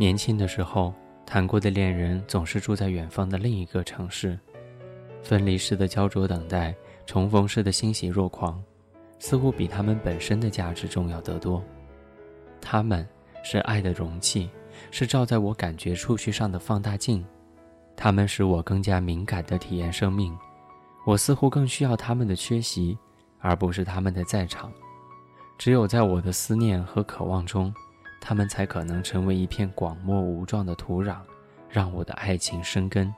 年轻的时候，谈过的恋人总是住在远方的另一个城市，分离时的焦灼等待，重逢时的欣喜若狂，似乎比他们本身的价值重要得多。他们是爱的容器，是照在我感觉触须上的放大镜，他们使我更加敏感地体验生命。我似乎更需要他们的缺席，而不是他们的在场。只有在我的思念和渴望中。他们才可能成为一片广袤无状的土壤，让我的爱情生根。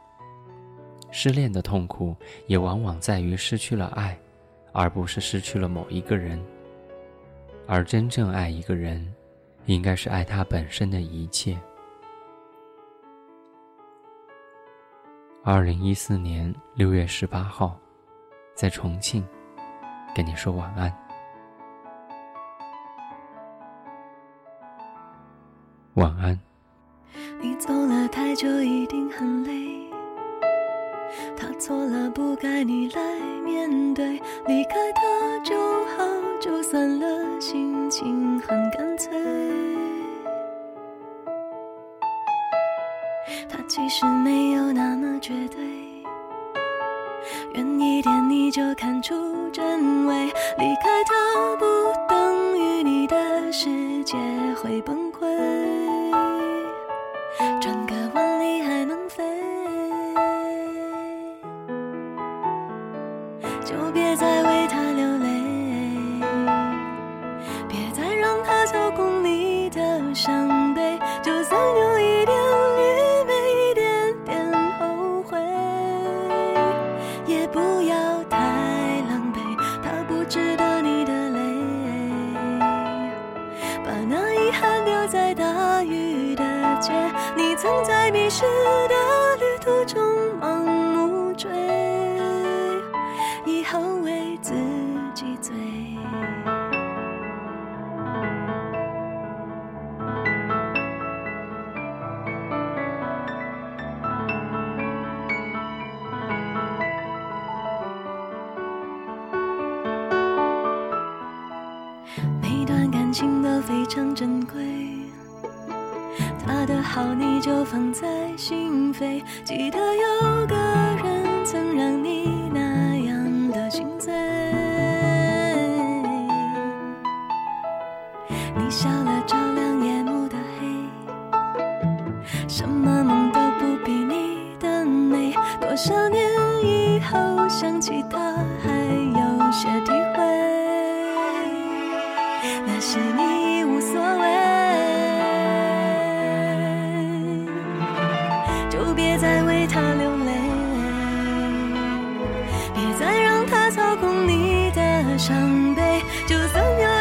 失恋的痛苦也往往在于失去了爱，而不是失去了某一个人。而真正爱一个人，应该是爱他本身的一切。二零一四年六月十八号，在重庆，跟你说晚安。了太久，一定很累。他错了，不该你来面对。离开他就好，就算了，心情很干脆。他其实没有那么绝对。远一点你就看出真伪。离开他不等于你的世界会崩溃。就别再为他流泪，别再让他操控你的伤悲，就算有一点愚昧，一点点后悔，也不要太狼狈，他不值得你的泪，把那遗憾留在大雨的街，你曾在迷失的。常珍贵。他的好你就放在心扉，记得有个人曾让你那样的心醉。你笑了，照亮夜幕的黑，什么梦都不比你的美。多少年别再为他流泪。别再让他操控你的伤悲。就算有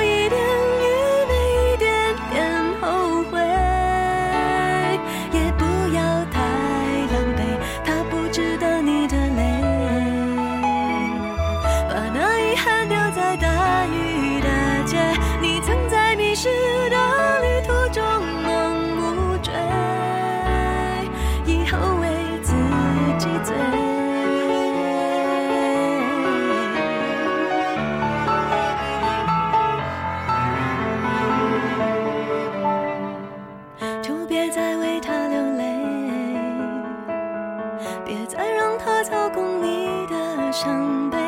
鸡贼就别再为他流泪，别再让他操控你的伤悲。